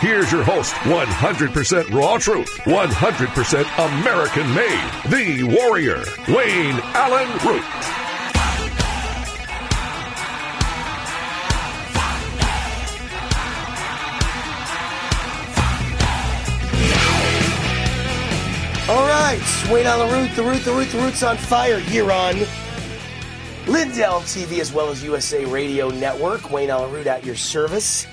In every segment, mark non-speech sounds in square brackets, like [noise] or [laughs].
Here's your host, 100% raw truth, 100% American made, the warrior, Wayne Allyn Root. All right, Wayne Allyn Root, the Root, the Root, the Root's on fire here on Lindell TV as well as USA Radio Network. Wayne Allyn Root at your service.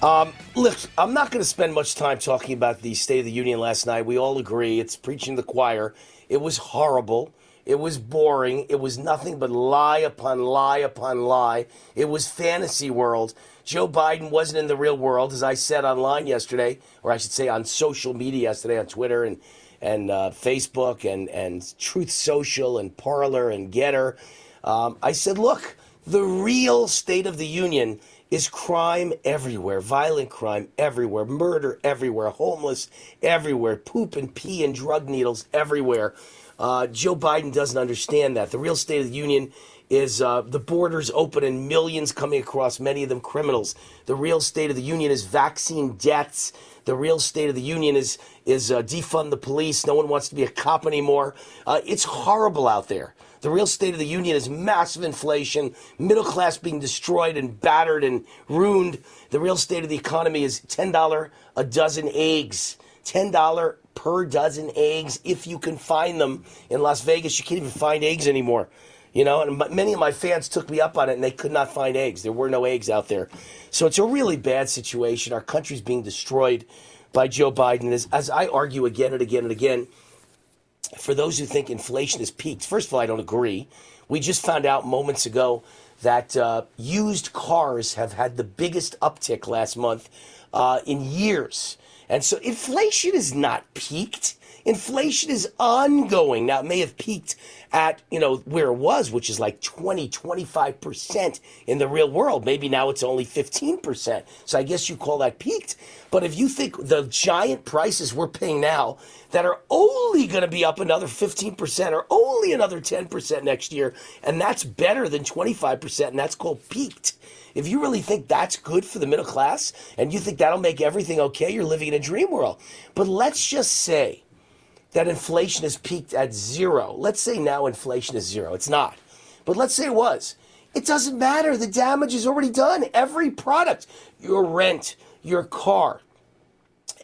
Um, look, I'm not going to spend much time talking about the State of the Union last night. We all agree it's preaching the choir. It was horrible. It was boring. It was nothing but lie upon lie upon lie. It was fantasy world. Joe Biden wasn't in the real world, as I said online yesterday, or I should say on social media yesterday on Twitter and and uh, Facebook and and Truth Social and Parler and Gettr. Um, I said, look, the real State of the Union is crime everywhere, violent crime everywhere, murder everywhere, homeless everywhere, poop and pee and drug needles everywhere. Uh, Joe Biden doesn't understand that. The real State of the Union is uh, the borders open and millions coming across, many of them criminals. The real State of the Union is vaccine deaths. The real State of the Union is is uh, defund the police. No one wants to be a cop anymore. Uh, it's horrible out there. The real state of the union is massive inflation, middle class being destroyed and battered and ruined. The real state of the economy is $10 a dozen eggs. $10 per dozen eggs if you can find them. In Las Vegas, you can't even find eggs anymore. You know, and many of my fans took me up on it and they could not find eggs. There were no eggs out there. So it's a really bad situation. Our country's being destroyed by Joe Biden. As, as I argue again and again and again, for those who think inflation has peaked, first of all, I don't agree. We just found out moments ago that uh, used cars have had the biggest uptick last month uh, in years. And so inflation is not peaked. Inflation is ongoing. Now, it may have peaked at, you know, where it was, which is like 20, 25% in the real world. Maybe now it's only 15%. So I guess you call that peaked. But if you think the giant prices we're paying now that are only going to be up another 15% or only another 10% next year, and that's better than 25%, and that's called peaked. If you really think that's good for the middle class and you think that'll make everything okay, you're living in a dream world. But let's just say that inflation has peaked at zero. Let's say now inflation is zero. It's not. But let's say it was. It doesn't matter. The damage is already done. Every product, your rent, your car,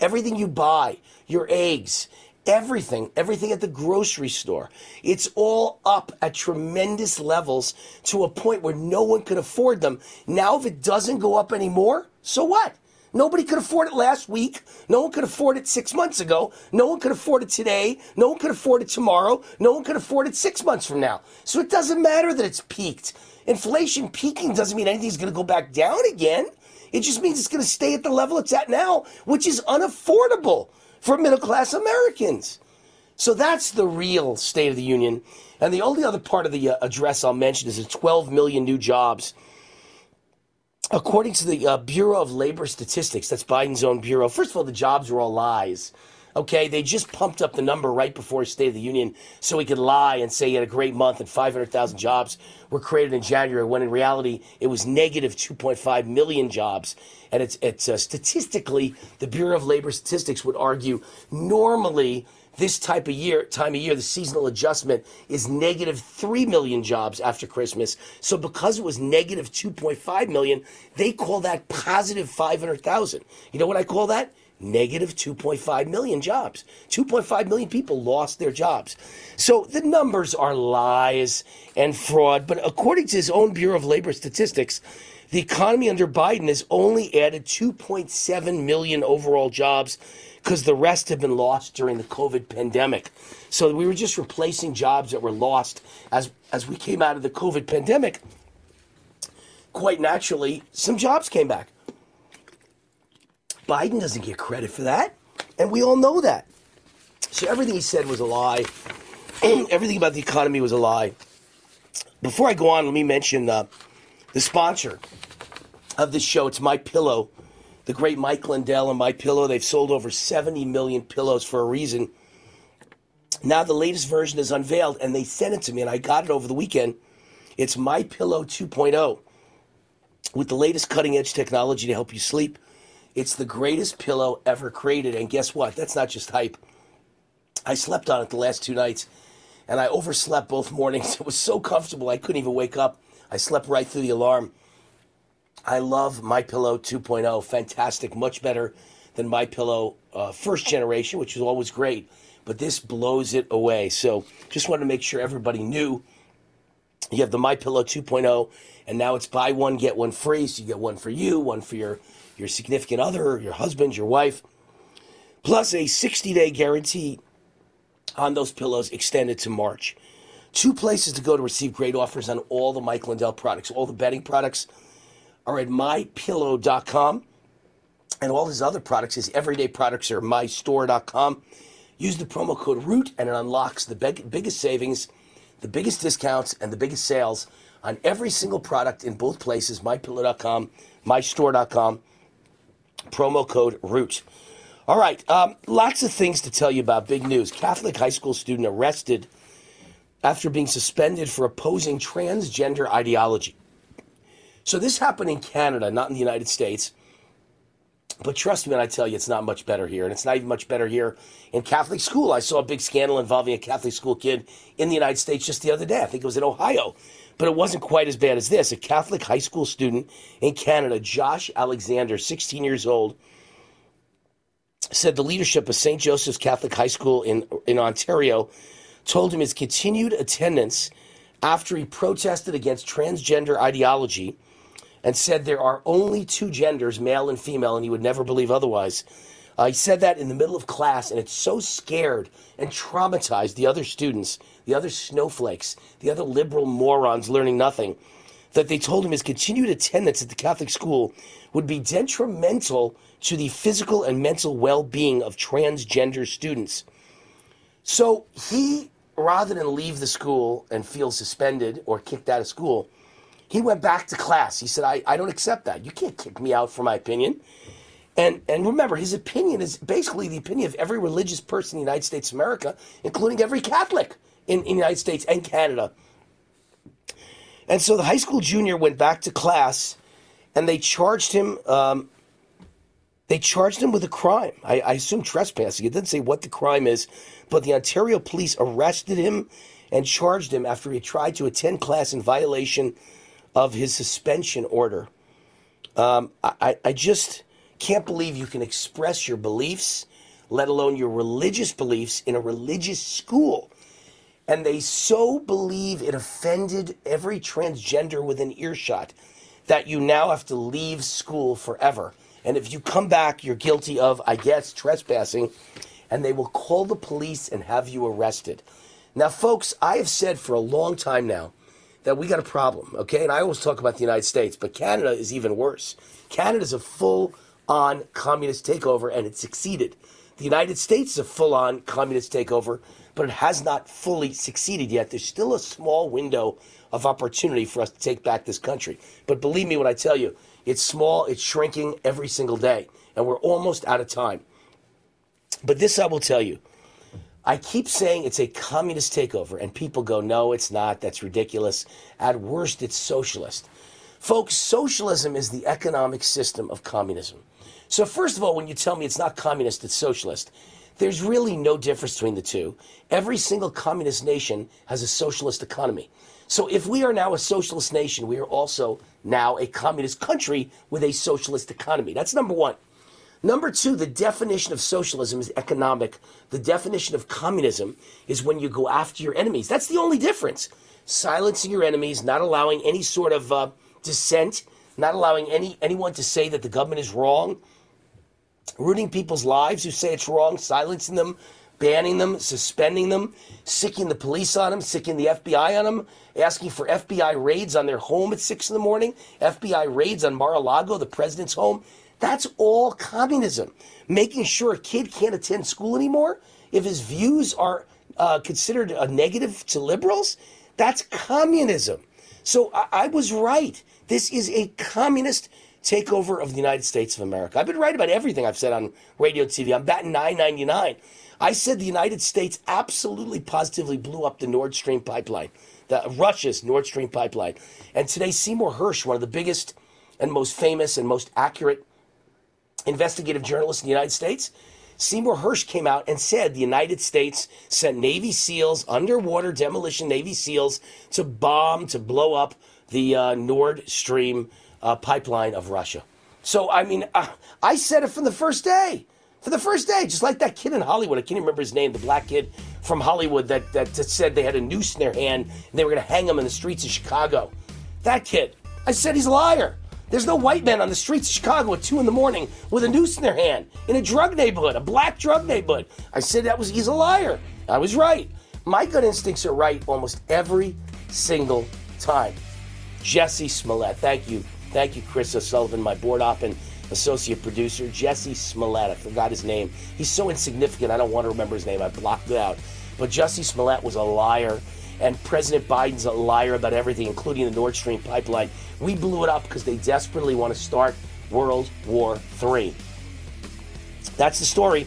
everything you buy, your eggs, everything, everything at the grocery store. It's all up at tremendous levels to a point where no one could afford them. Now, if it doesn't go up anymore, so what? Nobody could afford it last week. No one could afford it six months ago. No one could afford it today. No one could afford it tomorrow. No one could afford it six months from now. So it doesn't matter that it's peaked. Inflation peaking doesn't mean anything's going to go back down again. It just means it's going to stay at the level it's at now, which is unaffordable for middle class Americans. So that's the real State of the Union. And the only other part of the uh, address I'll mention is the 12 million new jobs according to the uh, Bureau of Labor Statistics, that's Biden's own bureau. First of all, the jobs are all lies. Okay, they just pumped up the number right before State of the Union so he could lie and say he had a great month and 500,000 jobs were created in January, when in reality it was negative 2.5 million jobs. And it's, it's uh, statistically, the Bureau of Labor Statistics would argue normally this type of year, time of year, the seasonal adjustment is negative 3 million jobs after Christmas. So because it was negative 2.5 million, they call that positive 500,000. You know what I call that? Negative 2.5 million jobs. 2.5 million people lost their jobs. So the numbers are lies and fraud. But according to his own Bureau of Labor Statistics, the economy under Biden has only added 2.7 million overall jobs because the rest have been lost during the COVID pandemic. So we were just replacing jobs that were lost as as we came out of the COVID pandemic. Quite naturally, some jobs came back. Biden doesn't get credit for that, and we all know that. So everything he said was a lie. [clears throat] everything about the economy was a lie. Before I go on, let me mention uh, the sponsor of this show. It's My Pillow the great Mike Lindell and My Pillow. They've sold over 70 million pillows for a reason. Now the latest version is unveiled, and they sent it to me, and I got it over the weekend. It's My Pillow 2.0 with the latest cutting edge technology to help you sleep. It's the greatest pillow ever created, and guess what? That's not just hype. I slept on it the last two nights, and I overslept both [laughs] mornings. It was so comfortable I couldn't even wake up. I slept right through the alarm. I love My Pillow 2.0. Fantastic, much better than My Pillow uh, first generation, which was always great. But this blows it away. So just wanted to make sure everybody knew. You have the My Pillow 2.0, and now it's buy one get one free. So you get one for you, one for your your significant other, your husband, your wife, plus a 60 day guarantee on those pillows extended to March. Two places to go to receive great offers on all the Mike Lindell products, all the bedding products are at mypillow.com. And all his other products, his everyday products, are mystore.com. Use the promo code ROOT and it unlocks the big, biggest savings, the biggest discounts, and the biggest sales on every single product in both places mypillow.com, mystore.com. Promo code ROOT. All right, um, lots of things to tell you about. Big news. Catholic high school student arrested after being suspended for opposing transgender ideology. So this happened in Canada, not in the United States. But trust me when I tell you, it's not much better here. And it's not even much better here in Catholic school. I saw a big scandal involving a Catholic school kid in the United States just the other day. I think it was in Ohio. But it wasn't quite as bad as this. A Catholic high school student in Canada, Josh Alexander, 16 years old, said the leadership of St. Joseph's Catholic High School in, in Ontario told him his continued attendance after he protested against transgender ideology and said there are only two genders, male and female, and he would never believe otherwise. Uh, he said that in the middle of class, and it so scared and traumatized the other students, the other snowflakes, the other liberal morons learning nothing, that they told him his continued attendance at the Catholic school would be detrimental to the physical and mental well being of transgender students. So he, rather than leave the school and feel suspended or kicked out of school, he went back to class. He said, I, I don't accept that. You can't kick me out for my opinion. And, and remember, his opinion is basically the opinion of every religious person in the United States of America, including every Catholic in, in the United States and Canada. And so the high school junior went back to class and they charged him. Um, they charged him with a crime. I, I assume trespassing. It didn't say what the crime is, but the Ontario police arrested him and charged him after he tried to attend class in violation of his suspension order. Um, I, I just can't believe you can express your beliefs, let alone your religious beliefs, in a religious school. And they so believe it offended every transgender within earshot that you now have to leave school forever. And if you come back, you're guilty of, I guess, trespassing, and they will call the police and have you arrested. Now, folks, I have said for a long time now that we got a problem, okay? And I always talk about the United States, but Canada is even worse. Canada is a full on communist takeover, and it succeeded. The United States is a full on communist takeover, but it has not fully succeeded yet. There's still a small window of opportunity for us to take back this country. But believe me when I tell you, It's small, it's shrinking every single day, and we're almost out of time. But this I will tell you. I keep saying it's a communist takeover, and people go, no, it's not. That's ridiculous. At worst, it's socialist. Folks, socialism is the economic system of communism. So, first of all, when you tell me it's not communist, it's socialist, there's really no difference between the two. Every single communist nation has a socialist economy. So, if we are now a socialist nation, we are also now a communist country with a socialist economy. That's number one. Number two, the definition of socialism is economic. The definition of communism is when you go after your enemies. That's the only difference. Silencing your enemies, not allowing any sort of uh, dissent, not allowing any anyone to say that the government is wrong, ruining people's lives who say it's wrong, silencing them, banning them, suspending them, sicking the police on them, sicking the FBI on them, asking for FBI raids on their home at six in the morning, FBI raids on Mar-a-Lago, the president's home. That's all communism. Making sure a kid can't attend school anymore if his views are uh, considered a negative to liberals. That's communism. So I, I was right. This is a communist takeover of the United States of America. I've been right about everything I've said on radio TV. I'm batting 999. I said the United States absolutely positively blew up the Nord Stream pipeline, the Russia's Nord Stream pipeline. And today Seymour Hersh, one of the biggest and most famous and most accurate investigative journalists in the United States, Seymour Hersh came out and said the United States sent Navy SEALs, underwater demolition Navy SEALs, to bomb, to blow up the uh, Nord Stream uh, pipeline of Russia. So, I mean, uh, I said it from the first day. For the first day, just like that kid in Hollywood. I can't remember his name, the black kid from Hollywood that, that, that said they had a noose in their hand and they were going to hang him in the streets of Chicago. That kid. I said he's a liar. There's no white men on the streets of Chicago at 2 in the morning with a noose in their hand in a drug neighborhood, a black drug neighborhood. I said that was he's a liar. I was right. My gut instincts are right almost every single time. Jesse Smollett, thank you. Thank you, Chris O'Sullivan, my board op and associate producer. Jesse Smollett, I forgot his name. He's so insignificant, I don't want to remember his name. I blocked it out. But Jesse Smollett was a liar, and President Biden's a liar about everything, including the Nord Stream pipeline. We blew it up because they desperately want to start World War III. That's the story.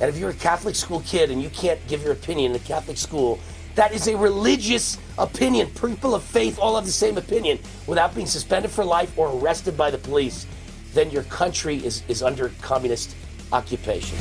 And if you're a Catholic school kid and you can't give your opinion in a Catholic school, that is a religious opinion. People of faith all have the same opinion without being suspended for life or arrested by the police. Then your country is, is under communist occupation.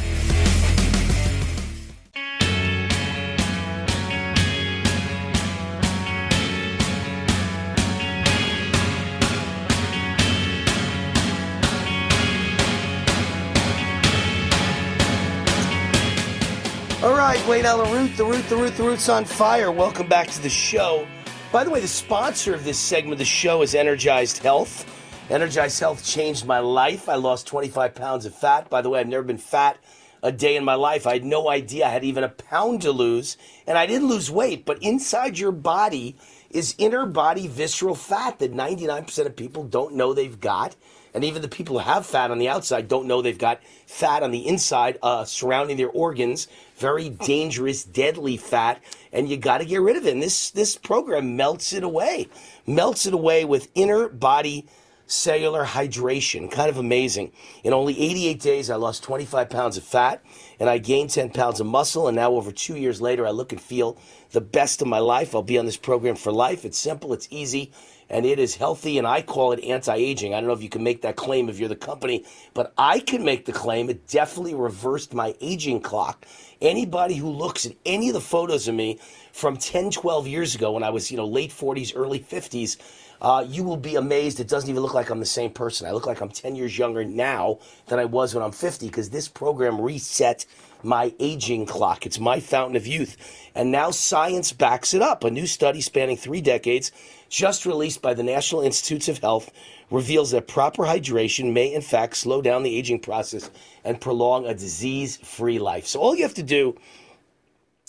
Right, Wayne Allyn Root, the root, the root, the root's on fire. Welcome back to the show. By the way, the sponsor of this segment of the show is Energized Health. Energized Health changed my life. I lost 25 pounds of fat. By the way, I've never been fat a day in my life. I had no idea I had even a pound to lose, and I didn't lose weight. But inside your body is inner body visceral fat that 99% of people don't know they've got. And even the people who have fat on the outside don't know they've got fat on the inside uh, surrounding their organs. Very dangerous, deadly fat, and you got to get rid of it. And this this program melts it away, melts it away with inner body cellular hydration. Kind of amazing. In only 88 days, I lost 25 pounds of fat and I gained 10 pounds of muscle. And now, over two years later, I look and feel the best of my life. I'll be on this program for life. It's simple, it's easy, and it is healthy. And I call it anti aging. I don't know if you can make that claim if you're the company, but I can make the claim. It definitely reversed my aging clock. Anybody who looks at any of the photos of me from 10, 12 years ago when I was, you know, late 40s, early 50s, uh, you will be amazed. It doesn't even look like I'm the same person. I look like I'm 10 years younger now than I was when I'm 50 because this program reset my aging clock. It's my fountain of youth. And now science backs it up. A new study spanning three decades, just released by the National Institutes of Health, reveals that proper hydration may, in fact, slow down the aging process and prolong a disease free life. So all you have to do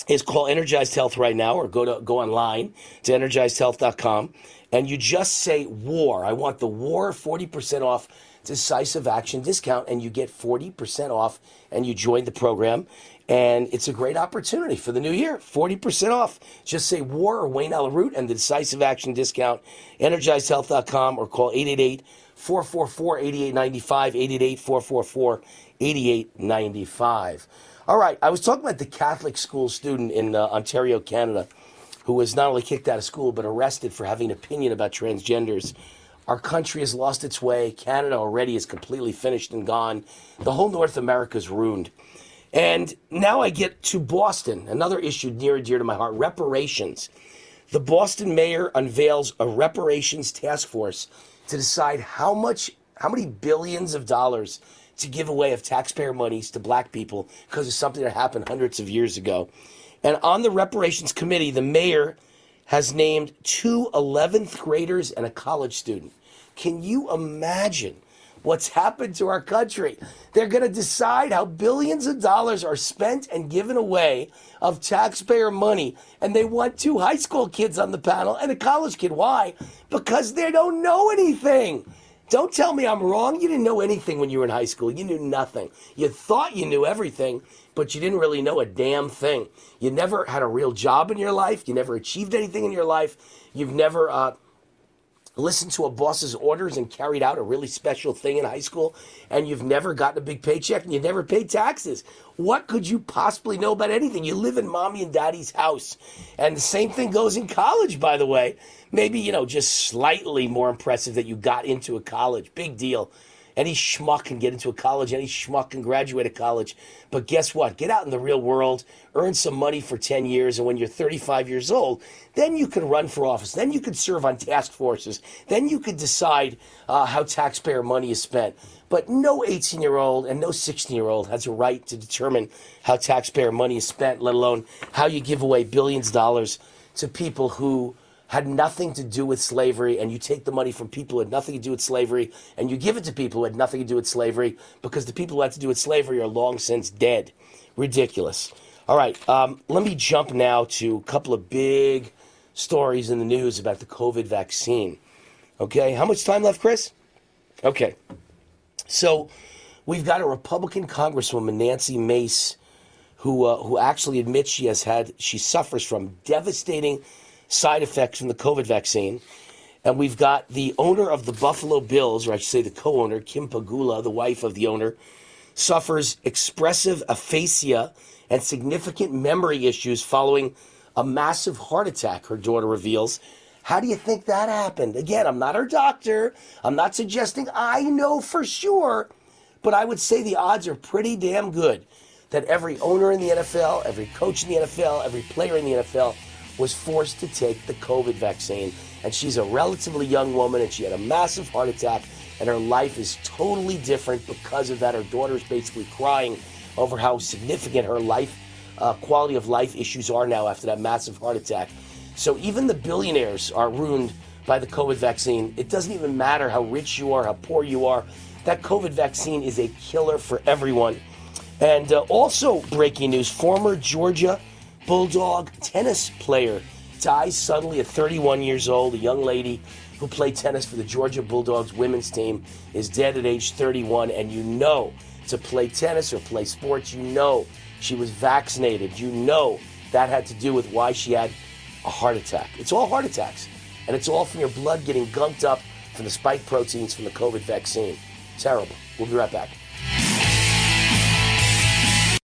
is call Energized Health right now or go to go online to energizedhealth.com and you just say war. I want the war 40% off decisive action discount and you get 40% off and you join the program. And it's a great opportunity for the new year. 40% off. Just say war or Wayne Allyn Root and the decisive action discount. EnergizedHealth.com or call 888 444 8895. 888 444 8895. All right, I was talking about the Catholic school student in uh, Ontario, Canada, who was not only kicked out of school but arrested for having an opinion about transgenders. Our country has lost its way. Canada already is completely finished and gone. The whole North America is ruined. And now I get to Boston, another issue near and dear to my heart reparations. The Boston mayor unveils a reparations task force to decide how much, how many billions of dollars to give away of taxpayer monies to black people because of something that happened hundreds of years ago. And on the reparations committee, the mayor has named two 11th graders and a college student. Can you imagine what's happened to our country. They're going to decide how billions of dollars are spent and given away of taxpayer money. And they want two high school kids on the panel and a college kid. Why? Because they don't know anything. Don't tell me I'm wrong. You didn't know anything when you were in high school. You knew nothing. You thought you knew everything, but you didn't really know a damn thing. You never had a real job in your life. You never achieved anything in your life. You've never uh, listened to a boss's orders and carried out a really special thing in high school and you've never gotten a big paycheck and you never paid taxes. What could you possibly know about anything? You live in mommy and daddy's house. And the same thing goes in college, by the way. Maybe, you know, just slightly more impressive that you got into a college. Big deal. Any schmuck can get into a college, any schmuck can graduate a college. But guess what? Get out in the real world, earn some money for 10 years, and when you're 35 years old, then you can run for office. Then you can serve on task forces. Then you can decide uh, how taxpayer money is spent. But no 18 year old and no 16 year old has a right to determine how taxpayer money is spent, let alone how you give away billions of dollars to people who had nothing to do with slavery, and you take the money from people who had nothing to do with slavery, and you give it to people who had nothing to do with slavery because the people who had to do with slavery are long since dead. Ridiculous. All right, um, let me jump now to a couple of big stories in the news about the COVID vaccine. Okay, how much time left, Chris? Okay, so we've got a Republican Congresswoman, Nancy Mace, who uh, who actually admits she has had she suffers from devastating side effects from the COVID vaccine. And we've got the owner of the Buffalo Bills, or I should say the co owner, Kim Pegula, the wife of the owner, suffers expressive aphasia and significant memory issues following a massive heart attack, her daughter reveals. How do you think that happened? Again, I'm not her doctor. I'm not suggesting I know for sure, but I would say the odds are pretty damn good that every owner in the NFL, every coach in the NFL, every player in the NFL was forced to take the COVID vaccine. And she's a relatively young woman and she had a massive heart attack, and her life is totally different because of that. Her daughter's basically crying over how significant her life, uh, quality of life issues are now after that massive heart attack. So even the billionaires are ruined by the COVID vaccine. It doesn't even matter how rich you are, how poor you are. That COVID vaccine is a killer for everyone. And uh, also, breaking news former Georgia Bulldog tennis player dies suddenly at 31 years old. A young lady who played tennis for the Georgia Bulldogs women's team is dead at age 31. And you know, to play tennis or play sports, you know she was vaccinated. You know that had to do with why she had a heart attack. It's all heart attacks. And it's all from your blood getting gunked up from the spike proteins from the COVID vaccine. Terrible. We'll be right back.